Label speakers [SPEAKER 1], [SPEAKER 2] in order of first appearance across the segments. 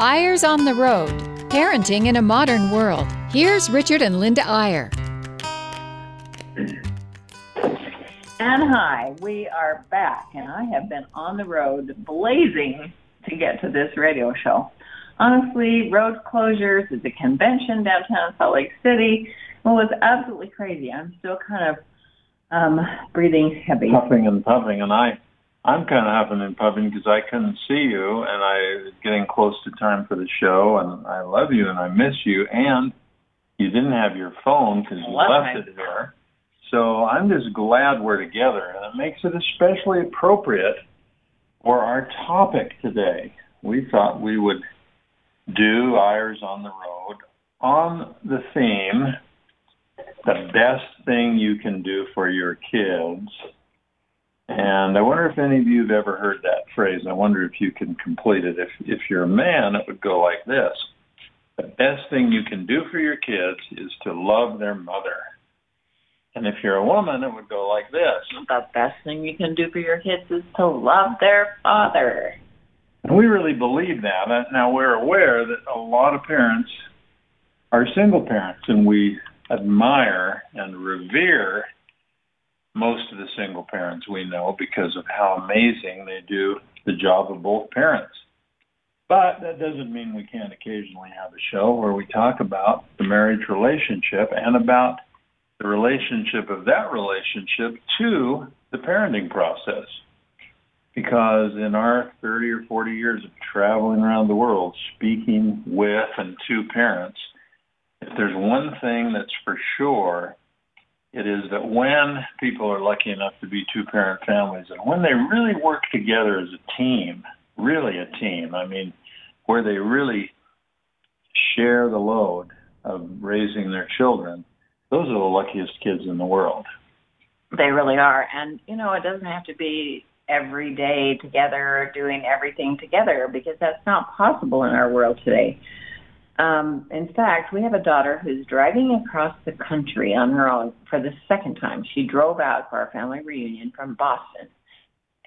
[SPEAKER 1] Eyres on the Road Parenting in a Modern World. Here's Richard and Linda Eyre.
[SPEAKER 2] And hi, we are back, and I have been on the road blazing to get to this radio show. Honestly, road closures, at a convention downtown Salt Lake City, it was absolutely crazy. I'm still kind of um, breathing heavy.
[SPEAKER 3] Puffing and puffing, and I, I'm kind of huffing and puffing because I couldn't see you, and I was getting close to time for the show, and I love you and I miss you, and you didn't have your phone because you
[SPEAKER 2] Left
[SPEAKER 3] it here. So I'm just glad we're together, and it makes it especially appropriate for our topic today. We thought we would do Eyres on the Road on the theme, the best thing you can do for your kids. And I wonder if any of you have ever heard that phrase. I wonder if you can complete it. If, if you're a man, it would go like this. The best thing you can do for your kids is to love their mother. And if you're a woman, it would go like this.
[SPEAKER 2] The best thing you can do for your kids is to love their father.
[SPEAKER 3] And we really believe that. Uh, Now we're aware that a lot of parents are single parents and we admire and revere most of the single parents we know because of how amazing they do the job of both parents. But that doesn't mean we can't occasionally have a show where we talk about the marriage relationship and about the relationship of that relationship to the parenting process because in our 30 or 40 years of traveling around the world, speaking with and to parents, if there's one thing that's for sure, it is that when people are lucky enough to be two parent families and when they really work together as a team, really a team, I mean, where they really share the load of raising their children, those are the luckiest kids in the world.
[SPEAKER 2] They really are. And, you know, it doesn't have to be every day together, doing everything together, because that's not possible in our world today. Um, in fact, we have a daughter who's driving across the country on her own for the second time. She drove out for our family reunion from Boston.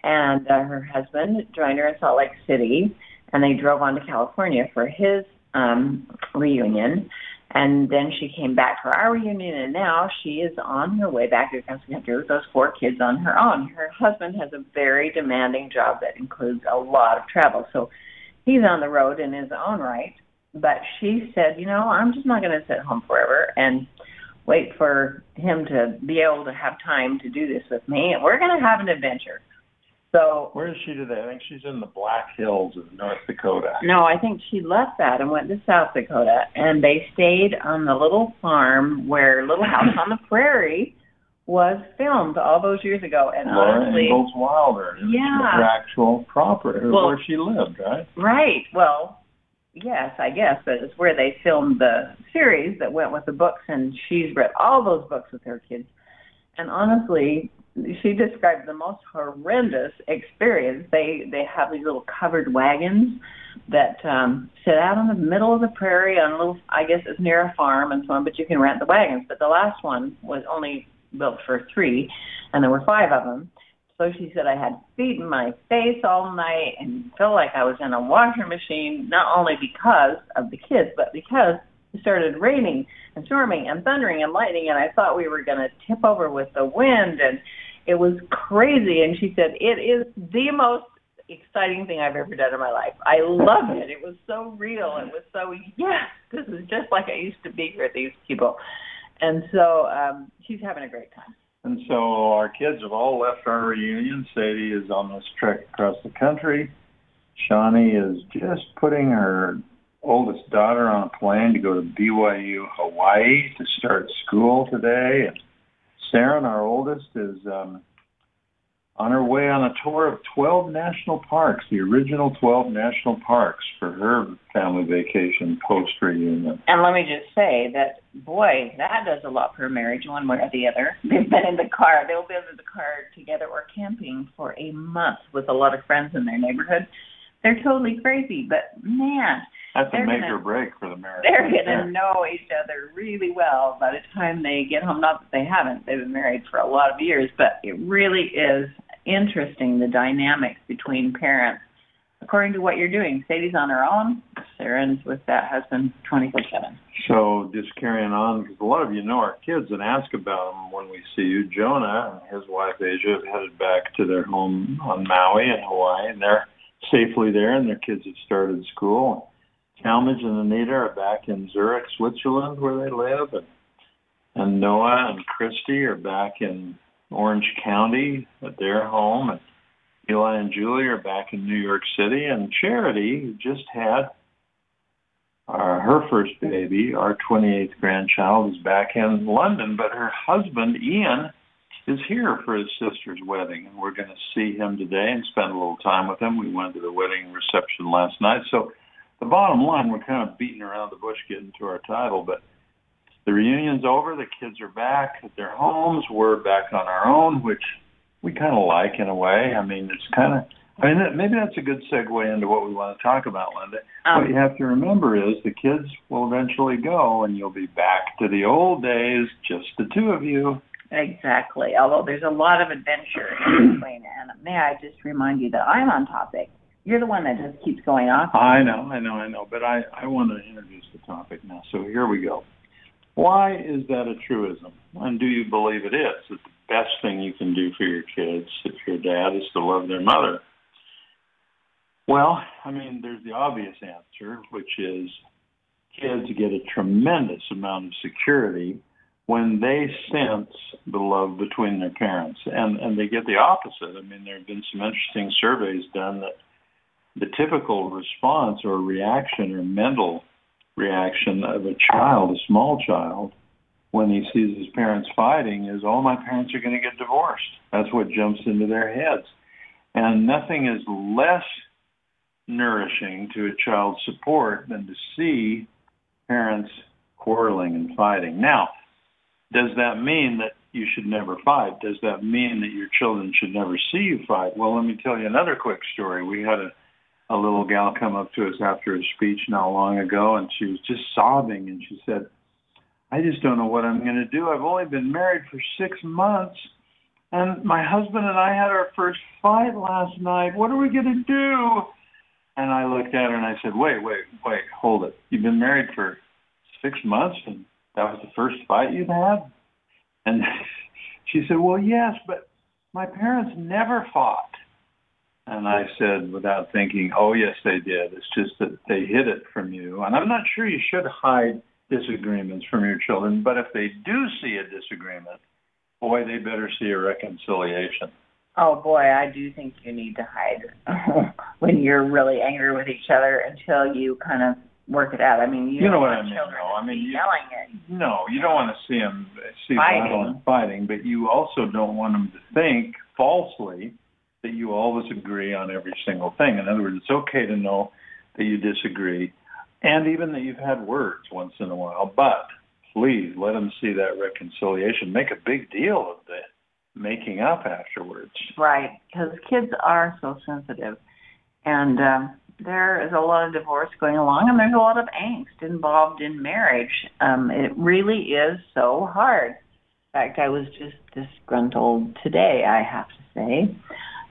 [SPEAKER 2] And uh, her husband joined her in Salt Lake City, and they drove on to California for his um, reunion. And then she came back for our reunion, and now she is on her way back to the country with those four kids on her own. Her husband has a very demanding job that includes a lot of travel, so he's on the road in his own right. But she said, you know, I'm just not going to sit home forever and wait for him to be able to have time to do this with me. And we're going to have an adventure. So
[SPEAKER 3] Where is she today? I think she's in the Black Hills of North Dakota.
[SPEAKER 2] No, I think she left that and went to South Dakota, and they stayed on the little farm where Little House on the Prairie was filmed all those years ago. And
[SPEAKER 3] Laura
[SPEAKER 2] honestly,
[SPEAKER 3] Ingalls Wilder.
[SPEAKER 2] Yeah.
[SPEAKER 3] Her actual property,
[SPEAKER 2] Well-
[SPEAKER 3] where she lived, right?
[SPEAKER 2] right? Well, yes, I guess, but it's where they filmed the series that went with the books, and she's read all those books with her kids. And honestly, she described the most horrendous experience. They they have these little covered wagons that um sit out in the middle of the prairie on a little I guess it's near a farm and so on, but you can rent the wagons. But the last one was only built for three and there were five of them. So she said I had feet in my face all night and felt like I was in a washer machine, not only because of the kids, but because it started raining and storming and thundering and lightning and I thought we were going to tip over with the wind and it was crazy and she said it is the most exciting thing I've ever done in my life. I love it. It was so real. It was so yes, this is just like I used to be with these people. And so um she's having a great time.
[SPEAKER 3] And so our kids have all left our reunion. Saydi is on this trek across the country. Shawni is just putting her oldest daughter on a plane to go to BYU, Hawaii to start school today. And Saren, our oldest, is um, on her way on a tour of 12 national parks, the original 12 national parks for her family vacation post reunion.
[SPEAKER 2] And let me just say that boy, that does a lot for a marriage one way or the other. They've been in the car. They'll be in the car together or camping for a month with a lot of friends in their neighborhood. They're totally crazy, but man,
[SPEAKER 3] That's a make
[SPEAKER 2] gonna-
[SPEAKER 3] break for the marriage.
[SPEAKER 2] they're going to know each other really well by the time they get home. Not that they haven't; they've been married for a lot of years, but it really is interesting the dynamics between parents according to what you're doing. Saydi's on her own. Saren's with that husband 24/7.
[SPEAKER 3] So just carrying on, because a lot of you know our kids and ask about them when we see you. Jonah and his wife Asia have headed back to their home on Maui in Hawaii, and they're safely there, and their kids have started school. Talmage and Anita are back in Zurich, Switzerland, where they live, and and Noah and Christy are back in Orange County at their home, and Eli and Julie are back in New York City, and Charity just had our, her first baby, our 28th grandchild, is back in London, but her husband Ian is here for his sister's wedding, and we're going to see him today and spend a little time with him. We went to the wedding reception last night, so the bottom line, we're kind of beating around the bush getting to our title, but the reunion's over. The kids are back at their homes. We're back on our own, which we kind of like in a way. I mean, it's kind of. I mean, that, maybe that's a good segue into what we want to talk about, Linda. Um, what you have to remember is the kids will eventually go, and you'll be back to the old days, just the two of you.
[SPEAKER 2] Exactly. Although there's a lot of adventure in between. And may I just remind you that I'm on topic. You're the one that just keeps going off.
[SPEAKER 3] I know, I know, I know. But I, I want to introduce the topic now. So here we go. Why is that a truism? And do you believe it is? The best thing you can do for your kids, if you're a dad, is to love their mother? Well, I mean, there's the obvious answer, which is kids get a tremendous amount of security when they sense the love between their parents. And, and they get the opposite. I mean, there have been some interesting surveys done that the typical response or reaction or mental reaction of a child, a small child, when he sees his parents fighting is, oh, my parents are going to get divorced. That's what jumps into their heads. And nothing is less nourishing to a child's support than to see parents quarreling and fighting. Now, does that mean that you should never fight? Does that mean that your children should never see you fight? Well, let me tell you another quick story. We had a a little gal come up to us after a speech not long ago, and she was just sobbing, and she said, I just don't know what I'm going to do. I've only been married for six months, and my husband and I had our first fight last night. What are we going to do? And I looked at her and I said, wait, wait, wait, hold it. You've been married for six months, and that was the first fight you've had? And she said, well, yes, but my parents never fought. And I said, without thinking, oh, yes, they did. It's just that they hid it from you. And I'm not sure you should hide disagreements from your children, but if they do see a disagreement, boy, they better see a reconciliation.
[SPEAKER 2] Oh boy, I do think you need to hide when you're really angry with each other until you kind of work it out. I mean, you,
[SPEAKER 3] you know
[SPEAKER 2] what
[SPEAKER 3] I mean. No, I mean you,
[SPEAKER 2] yelling it.
[SPEAKER 3] No, you don't want to see them see
[SPEAKER 2] fighting.
[SPEAKER 3] violent fighting, but you also don't want them to think falsely that you always agree on every single thing. In other words, it's okay to know that you disagree and even that you've had words once in a while, but please let them see that reconciliation. Make a big deal of the making up afterwards.
[SPEAKER 2] Right, because kids are so sensitive. And um, there is a lot of divorce going along, and there's a lot of angst involved in marriage. Um, it really is so hard. In fact, I was just disgruntled today, I have to say.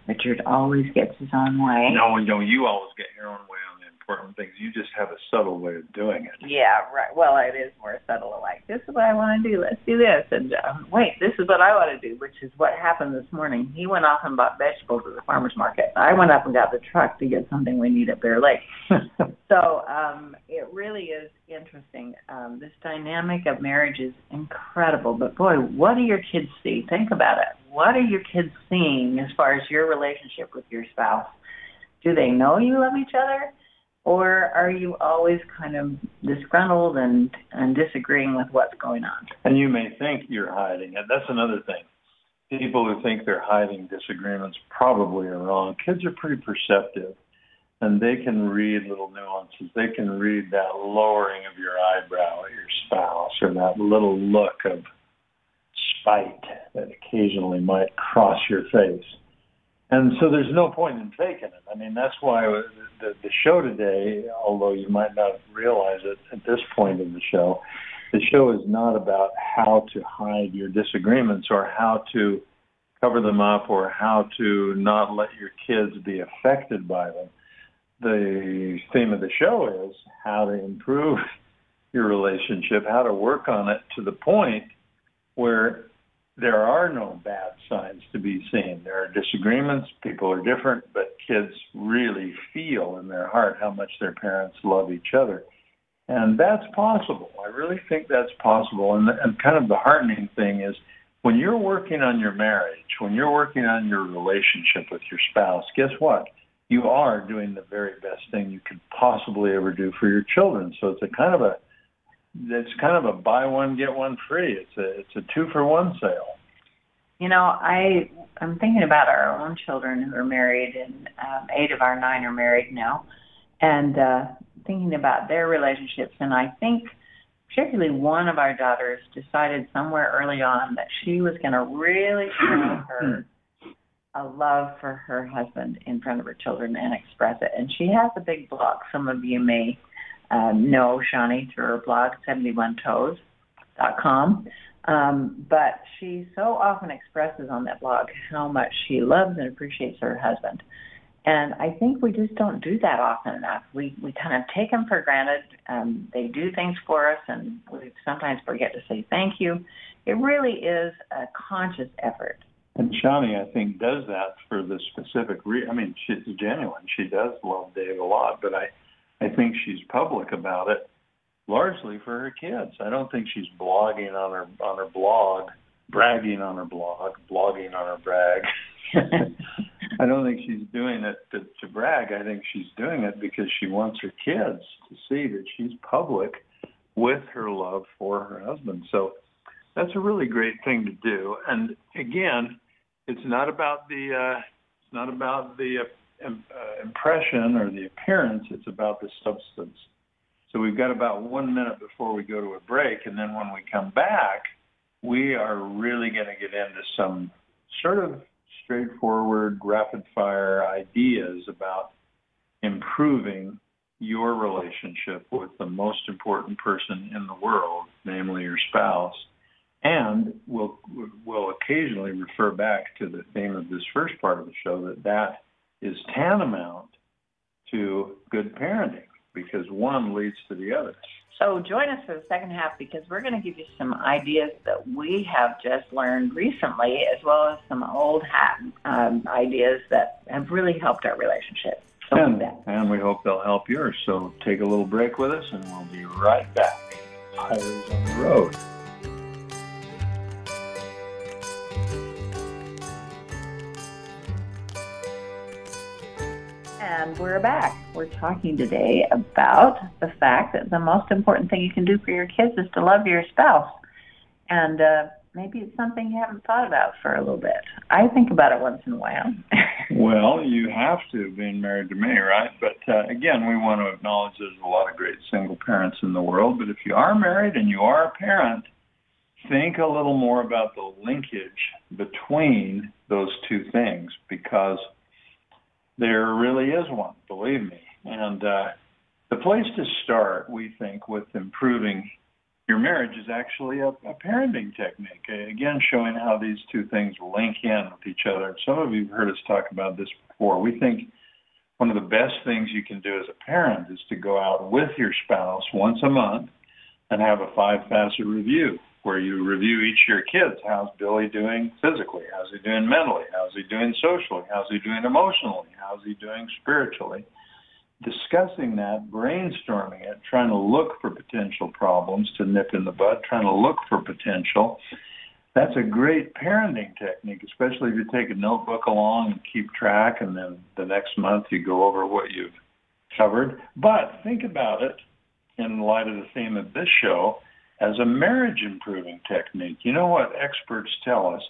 [SPEAKER 2] Richard always gets his own way.
[SPEAKER 3] No, no, you always get your own way on the important things. You just have a subtle way of doing it.
[SPEAKER 2] Yeah, right. Well, it is more subtle. Like this is what I want to do. Let's do this. And um, wait, this is what I want to do, which is what happened this morning. He went off and bought vegetables at the farmers market. I went up and got the truck to get something we need at Bear Lake. so um, it really is interesting. Um, this dynamic of marriage is incredible. But boy, what do your kids see? Think about it what are your kids seeing as far as your relationship with your spouse? Do they know you love each other? Or are you always kind of disgruntled and, and disagreeing with what's going on?
[SPEAKER 3] And you may think you're hiding it. That's another thing. People who think they're hiding disagreements probably are wrong. Kids are pretty perceptive and they can read little nuances. They can read that lowering of your eyebrow at your spouse or that little look of spite that occasionally might cross your face. And so there's no point in faking it. I mean, that's why the, the show today, although you might not realize it at this point in the show, the show is not about how to hide your disagreements or how to cover them up or how to not let your kids be affected by them. the theme of the show is how to improve your relationship, how to work on it to the point where there are no bad signs to be seen. There are disagreements, people are different, but kids really feel in their heart how much their parents love each other. And that's possible. I really think that's possible. And, and kind of the heartening thing is when you're working on your marriage, when you're working on your relationship with your spouse, guess what? You are doing the very best thing you could possibly ever do for your children. So it's a kind of a it's kind of a buy one get one free. It's a it's a two for one sale.
[SPEAKER 2] You know, I I'm thinking about our own children who are married, and um, eight of our nine are married now, and uh, thinking about their relationships. And I think particularly one of our daughters decided somewhere early on that she was going to really show her a love for her husband in front of her children and express it. And she has a big blog. Some of you may um, know Shawni through her blog, 71toes.com. Um, but she so often expresses on that blog how much she loves and appreciates her husband. And I think we just don't do that often enough. We we kind of take them for granted. Um, they do things for us, and we sometimes forget to say thank you. It really is a conscious effort.
[SPEAKER 3] And Shawni, I think, does that for the specific reason. I mean, she's genuine. She does love Dave a lot, but I I think she's public about it largely for her kids. I don't think she's blogging on her on her blog, bragging on her blog, blogging on her brag. I don't think she's doing it to, to brag. I think she's doing it because she wants her kids to see that she's public with her love for her husband. So that's a really great thing to do. And again, it's not about the uh, it's not about the uh, uh, impression or the appearance, it's about the substance. So we've got about one minute before we go to a break, and then when we come back, we are really going to get into some sort of straightforward, rapid fire ideas about improving your relationship with the most important person in the world, namely your spouse. And we'll, we'll occasionally refer back to the theme of this first part of the show that that is tantamount to good parenting because one leads to the other.
[SPEAKER 2] So join us for the second half because we're going to give you some ideas that we have just learned recently, as well as some old hat um, ideas that have really helped our relationship.
[SPEAKER 3] So and, and we hope they'll help yours. So take a little break with us, and we'll be right back. On the road.
[SPEAKER 2] And we're back. We're talking today about the fact that the most important thing you can do for your kids is to love your spouse. And uh, maybe it's something you haven't thought about for a little bit. I think about it once in a while.
[SPEAKER 3] well, you have to, being married to me, right? But uh, again, we want to acknowledge there's a lot of great single parents in the world. But if you are married and you are a parent, think a little more about the linkage between those two things because – there really is one, believe me. And uh, the place to start, we think, with improving your marriage is actually a, a parenting technique. Again, showing how these two things link in with each other. Some of you have heard us talk about this before. We think one of the best things you can do as a parent is to go out with your spouse once a month and have a five facet review where you review each of your kids. How's Billy doing physically? How's he doing mentally? How's he doing socially? How's he doing emotionally? How's he doing spiritually? Discussing that, brainstorming it, trying to look for potential problems to nip in the bud, trying to look for potential. That's a great parenting technique, especially if you take a notebook along and keep track, and then the next month you go over what you've covered. But think about it in light of the theme of this show as a marriage improving technique. You know what experts tell us?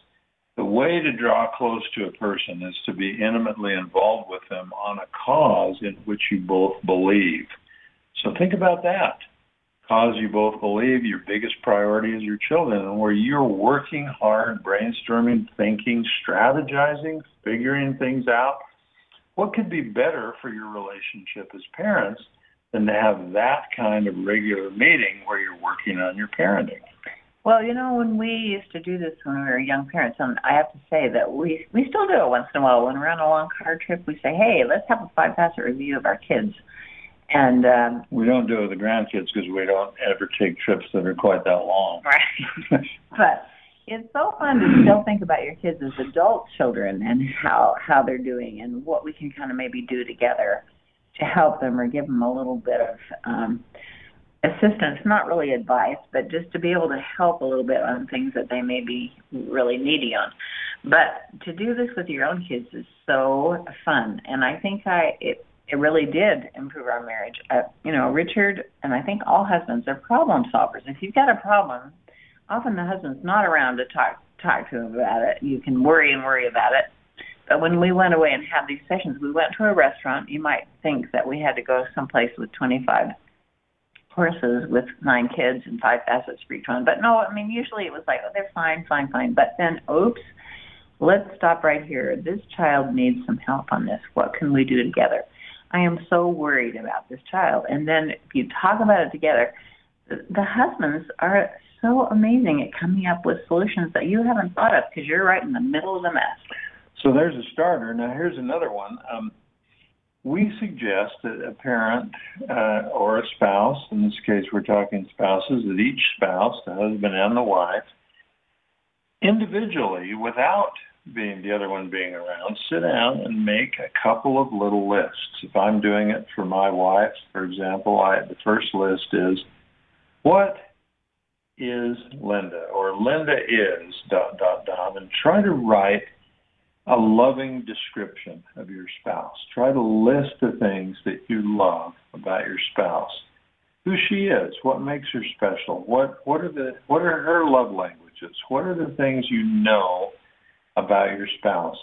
[SPEAKER 3] The way to draw close to a person is to be intimately involved with them on a cause in which you both believe. So think about that. Cause you both believe your biggest priority is your children and where you're working hard, brainstorming, thinking, strategizing, figuring things out. What could be better for your relationship as parents than to have that kind of regular meeting where you're working on your parenting.
[SPEAKER 2] Well, you know, when we used to do this when we were young parents, and I have to say that we we still do it once in a while. When we're on a long car trip, we say, "Hey, let's have a five facet review of our kids." And um,
[SPEAKER 3] we don't do it with the grandkids because we don't ever take trips that are quite that long.
[SPEAKER 2] Right. but it's so fun to still think about your kids as adult children and how how they're doing and what we can kind of maybe do together to help them or give them a little bit of um, assistance, not really advice, but just to be able to help a little bit on things that they may be really needy on. But to do this with your own kids is so fun, and I think I it it really did improve our marriage. Uh, you know, Richard and I think all husbands are problem solvers. If you've got a problem, often the husband's not around to talk talk to him about it. You can worry and worry about it. When we went away and had these sessions, we went to a restaurant. You might think that we had to go someplace with 25 horses with nine kids and five facets for each one. But no, I mean, usually it was like, oh, they're fine, fine, fine. But then, oops, let's stop right here. This child needs some help on this. What can we do together? I am so worried about this child. And then if you talk about it together, the, the husbands are so amazing at coming up with solutions that you haven't thought of because you're right in the middle of the mess.
[SPEAKER 3] So there's a starter. Now here's another one. Um, we suggest that a parent uh, or a spouse, in this case we're talking spouses, that each spouse, the husband and the wife, individually, without being the other one being around, sit down and make a couple of little lists. If I'm doing it for my wife, for example, I, the first list is what is Linda or Linda is dot dot dot, and try to write a loving description of your spouse. Try to list the things that you love about your spouse. Who she is, what makes her special, what what are the what are her love languages, what are the things you know about your spouse.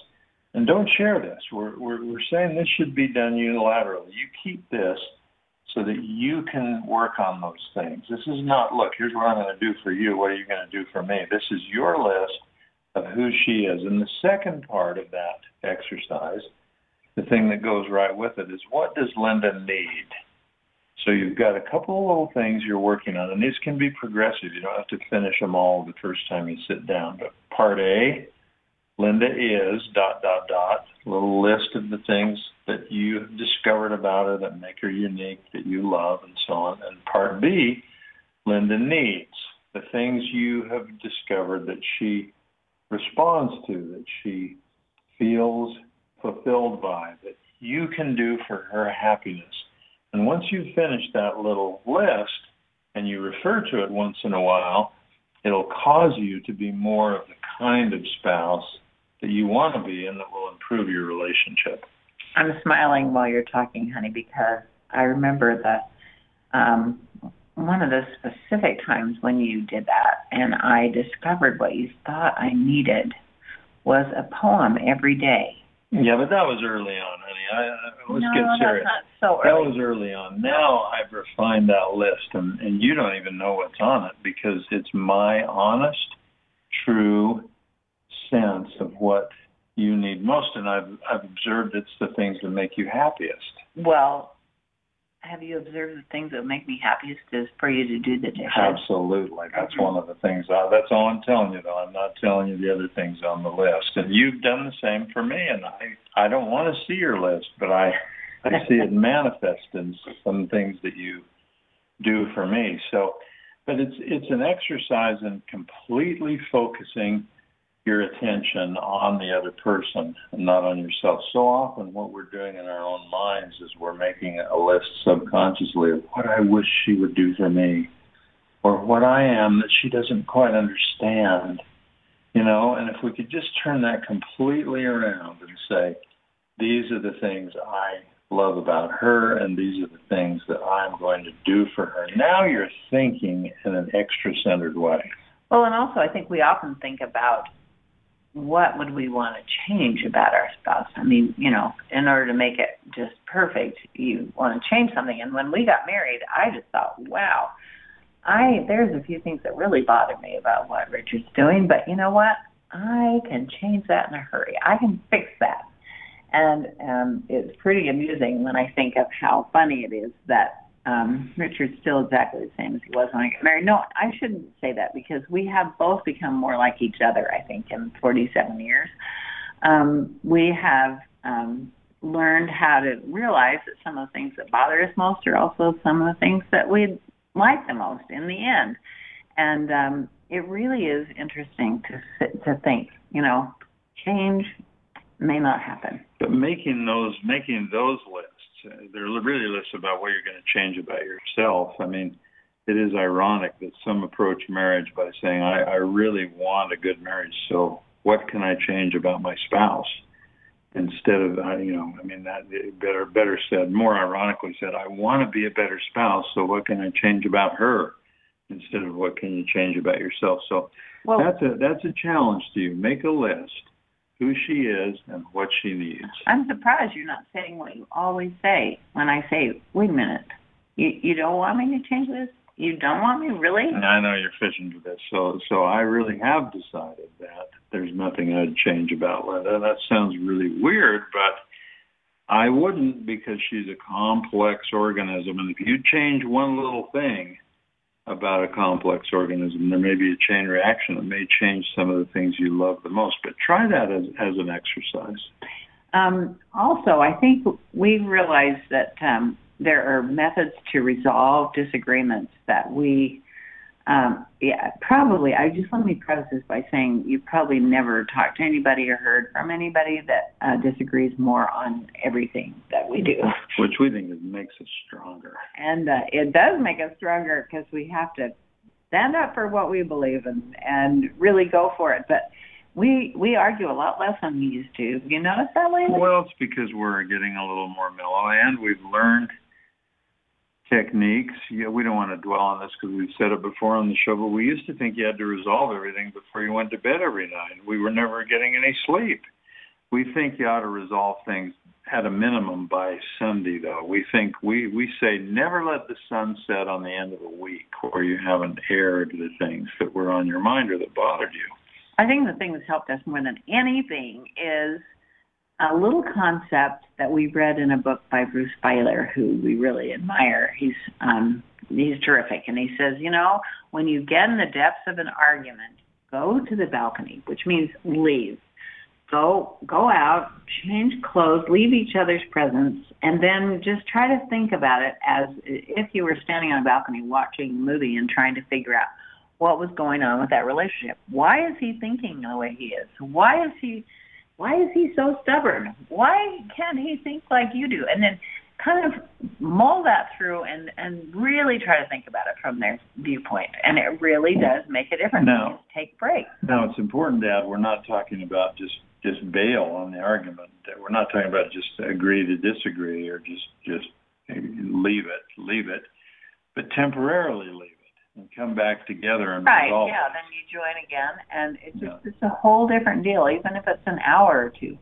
[SPEAKER 3] And don't share this. We're, we're, we're saying this should be done unilaterally. You keep this so that you can work on those things. This is not, look, here's what I'm going to do for you. What are you going to do for me? This is your list of who she is. And the second part of that exercise, the thing that goes right with it, is what does Linda need? So you've got a couple of little things you're working on, and these can be progressive. You don't have to finish them all the first time you sit down. But part A, Linda is dot dot dot, little list of the things that you have discovered about her that make her unique, that you love, and so on. And part B, Linda needs the things you have discovered that she responds to, that she feels fulfilled by, that you can do for her happiness. And once you've finished that little list and you refer to it once in a while, it'll cause you to be more of the kind of spouse that you want to be and that will improve your relationship.
[SPEAKER 2] I'm smiling while you're talking, honey, because I remember that um, one of the specific times when you did that, and I discovered what you thought I needed was a poem every day.
[SPEAKER 3] Yeah, but that was early on, honey. I, I, let's
[SPEAKER 2] no,
[SPEAKER 3] get serious.
[SPEAKER 2] That's not so early.
[SPEAKER 3] That was early on. Now I've refined that list, and, and you don't even know what's on it because it's my honest, true sense of what you need most, and I've I've observed it's the things that make you happiest.
[SPEAKER 2] Well, have you observed the things that make me happiest is for you to do the dishes?
[SPEAKER 3] Absolutely, that's mm-hmm. one of the things. I, that's all I'm telling you, though. I'm not telling you the other things on the list, and you've done the same for me. And I I don't want to see your list, but I I see it manifest in some things that you do for me. So, but it's it's an exercise in completely focusing your attention on the other person and not on yourself. So often what we're doing in our own minds is we're making a list subconsciously of what I wish she would do for me or what I am that she doesn't quite understand. You know, and if we could just turn that completely around and say, these are the things I love about her and these are the things that I'm going to do for her. Now you're thinking in an extra centered way.
[SPEAKER 2] Well, and also I think we often think about what would we want to change about our spouse? I mean, you know, in order to make it just perfect, you want to change something. And when we got married, I just thought, wow, I there's a few things that really bother me about what Richard's doing, but you know what? I can change that in a hurry. I can fix that. And um, it's pretty amusing when I think of how funny it is that um, Richard's still exactly the same as he was when I got married. No, I shouldn't say that because we have both become more like each other. I think in 47 years, um, we have um, learned how to realize that some of the things that bother us most are also some of the things that we like the most in the end. And um, it really is interesting to sit, to think. You know, change may not happen.
[SPEAKER 3] But making those making those lists they're really lists about what you're going to change about yourself. I mean, it is ironic that some approach marriage by saying, I, I really want a good marriage, so what can I change about my spouse? Instead of, uh, you know, I mean, that better, better said, more ironically said, I want to be a better spouse, so what can I change about her? Instead of what can you change about yourself? So well, that's a that's a challenge to you. Make a list who she is and what she needs.
[SPEAKER 2] I'm surprised you're not saying what you always say when I say, wait a minute, you, you don't want me to change this? You don't want me really?
[SPEAKER 3] I know you're fishing for this. So, so I really have decided that there's nothing I'd change about Linda. That sounds really weird, but I wouldn't because she's a complex organism. And if you change one little thing, about a complex organism. There may be a chain reaction that may change some of the things you love the most, but try that as, as an exercise.
[SPEAKER 2] Um, also, I think we realize that um, there are methods to resolve disagreements that we um, yeah, probably. I just let me preface this by saying you probably never talked to anybody or heard from anybody that uh, disagrees more on everything that we do.
[SPEAKER 3] Which we think makes us stronger.
[SPEAKER 2] And uh, it does make us stronger because we have to stand up for what we believe in and really go for it. But we we argue a lot less than we used to. You notice that lately?
[SPEAKER 3] Well, it's because we're getting a little more mellow, and we've learned techniques. Yeah, we don't want to dwell on this because we've said it before on the show, but we used to think you had to resolve everything before you went to bed every night. We were never getting any sleep. We think you ought to resolve things at a minimum by Sunday, though. We think we we say never let the sun set on the end of a week where you haven't aired the things that were on your mind or that bothered you.
[SPEAKER 2] I think the thing that's helped us more than anything is a little concept that we read in a book by Bruce Feiler, who we really admire. He's um, he's terrific, and he says, you know, when you get in the depths of an argument, go to the balcony, which means leave. Go go out, change clothes, leave each other's presence, and then just try to think about it as if you were standing on a balcony watching a movie and trying to figure out what was going on with that relationship. Why is he thinking the way he is? Why is he why is he so stubborn? Why can't he think like you do? And then kind of mull that through and and really try to think about it from their viewpoint. And it really does make a difference.
[SPEAKER 3] Now,
[SPEAKER 2] take breaks.
[SPEAKER 3] Now it's important, Dad. We're not talking about just just bail on the argument. We're not talking about just agree to disagree or just just leave it, leave it, but temporarily leave and come back together and
[SPEAKER 2] right,
[SPEAKER 3] resolve
[SPEAKER 2] yeah, then you join again, and it's just yeah. it's a whole different deal, even if it's an hour or two.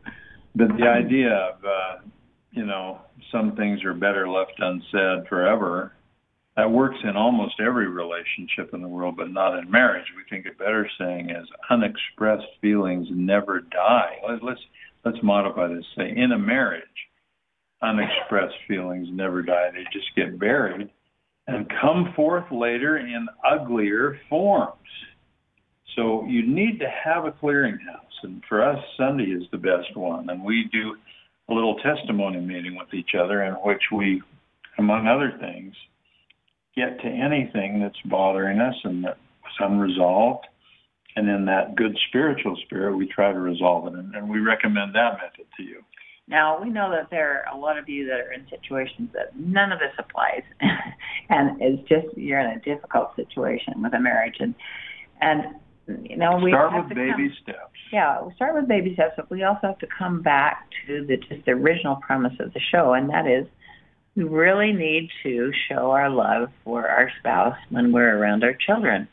[SPEAKER 3] But the idea of uh, you know some things are better left unsaid forever. That works in almost every relationship in the world, but not in marriage. We think a better saying is unexpressed feelings never die. Let's let's modify this. Say in a marriage, unexpressed feelings never die. They just get buried and come forth later in uglier forms. So you need to have a clearinghouse. And for us, Sunday is the best one. And we do a little testimony meeting with each other in which we, among other things, get to anything that's bothering us and that's unresolved. And in that good spiritual spirit, we try to resolve it. And, and we recommend that method to you.
[SPEAKER 2] Now, we know that there are a lot of you that are in situations that none of this applies. and it's just, you're in a difficult situation with a marriage. And, and you know, we
[SPEAKER 3] start with baby
[SPEAKER 2] come,
[SPEAKER 3] steps.
[SPEAKER 2] Yeah, we start with baby steps, but we also have to come back to the just the original premise of the show, and that is we really need to show our love for our spouse when we're around our children.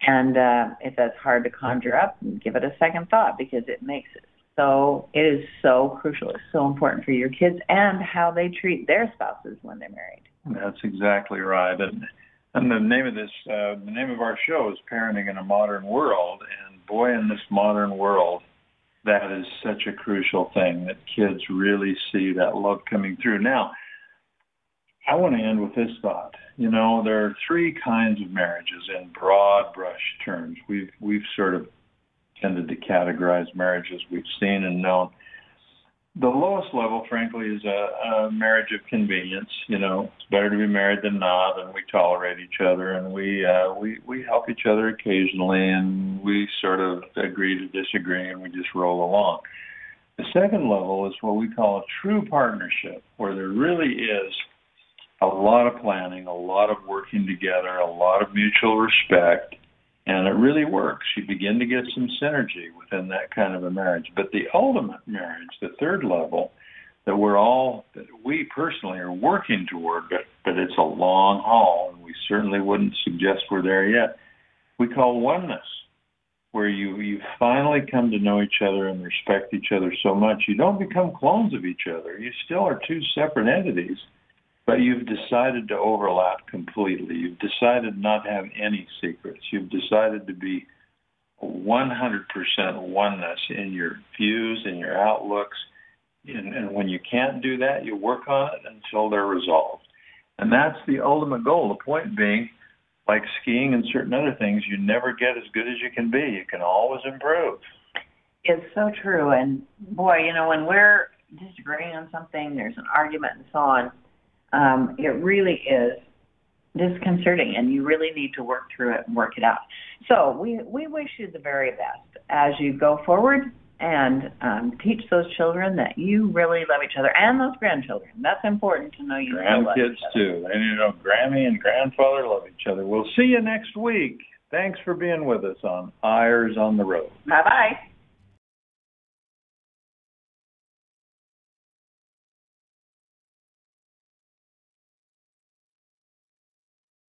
[SPEAKER 2] And uh, if that's hard to conjure up, give it a second thought because it makes it so it is so crucial. It's so important for your kids and how they treat their spouses when they're married.
[SPEAKER 3] That's exactly right. And and the name of this, uh, the name of our show is Parenting in a Modern World. And boy, in this modern world, that is such a crucial thing that kids really see that love coming through. Now, I want to end with this thought. You know, there are three kinds of marriages in broad brush terms. We've we've sort of tended to categorize marriages we've seen and known. The lowest level, frankly, is a, a marriage of convenience. You know, it's better to be married than not, and we tolerate each other, and we uh, we we help each other occasionally, and we sort of agree to disagree, and we just roll along. The second level is what we call a true partnership, where there really is a lot of planning, a lot of working together, a lot of mutual respect, and it really works. You begin to get some synergy within that kind of a marriage. But the ultimate marriage, the third level, that we're all, that we personally are working toward, but, but it's a long haul, and we certainly wouldn't suggest we're there yet. We call oneness, where you, you finally come to know each other and respect each other so much. You don't become clones of each other. You still are two separate entities but you've decided to overlap completely. You've decided not to have any secrets. You've decided to be 100% oneness in your views and your outlooks. And, and when you can't do that, you work on it until they're resolved. And that's the ultimate goal. The point being, like skiing and certain other things, you never get as good as you can be. You can always improve.
[SPEAKER 2] It's so true. And boy, you know, when we're disagreeing on something, there's an argument and so on um, it really is disconcerting and you really need to work through it and work it out. So we, we wish you the very best as you go forward and um, teach those children that you really love each other and those grandchildren. That's important to know you
[SPEAKER 3] Grandkids too. And you know Grammy and grandfather love each other. We'll see you next week. Thanks for being with us on Eyres on the Road.
[SPEAKER 2] Bye bye.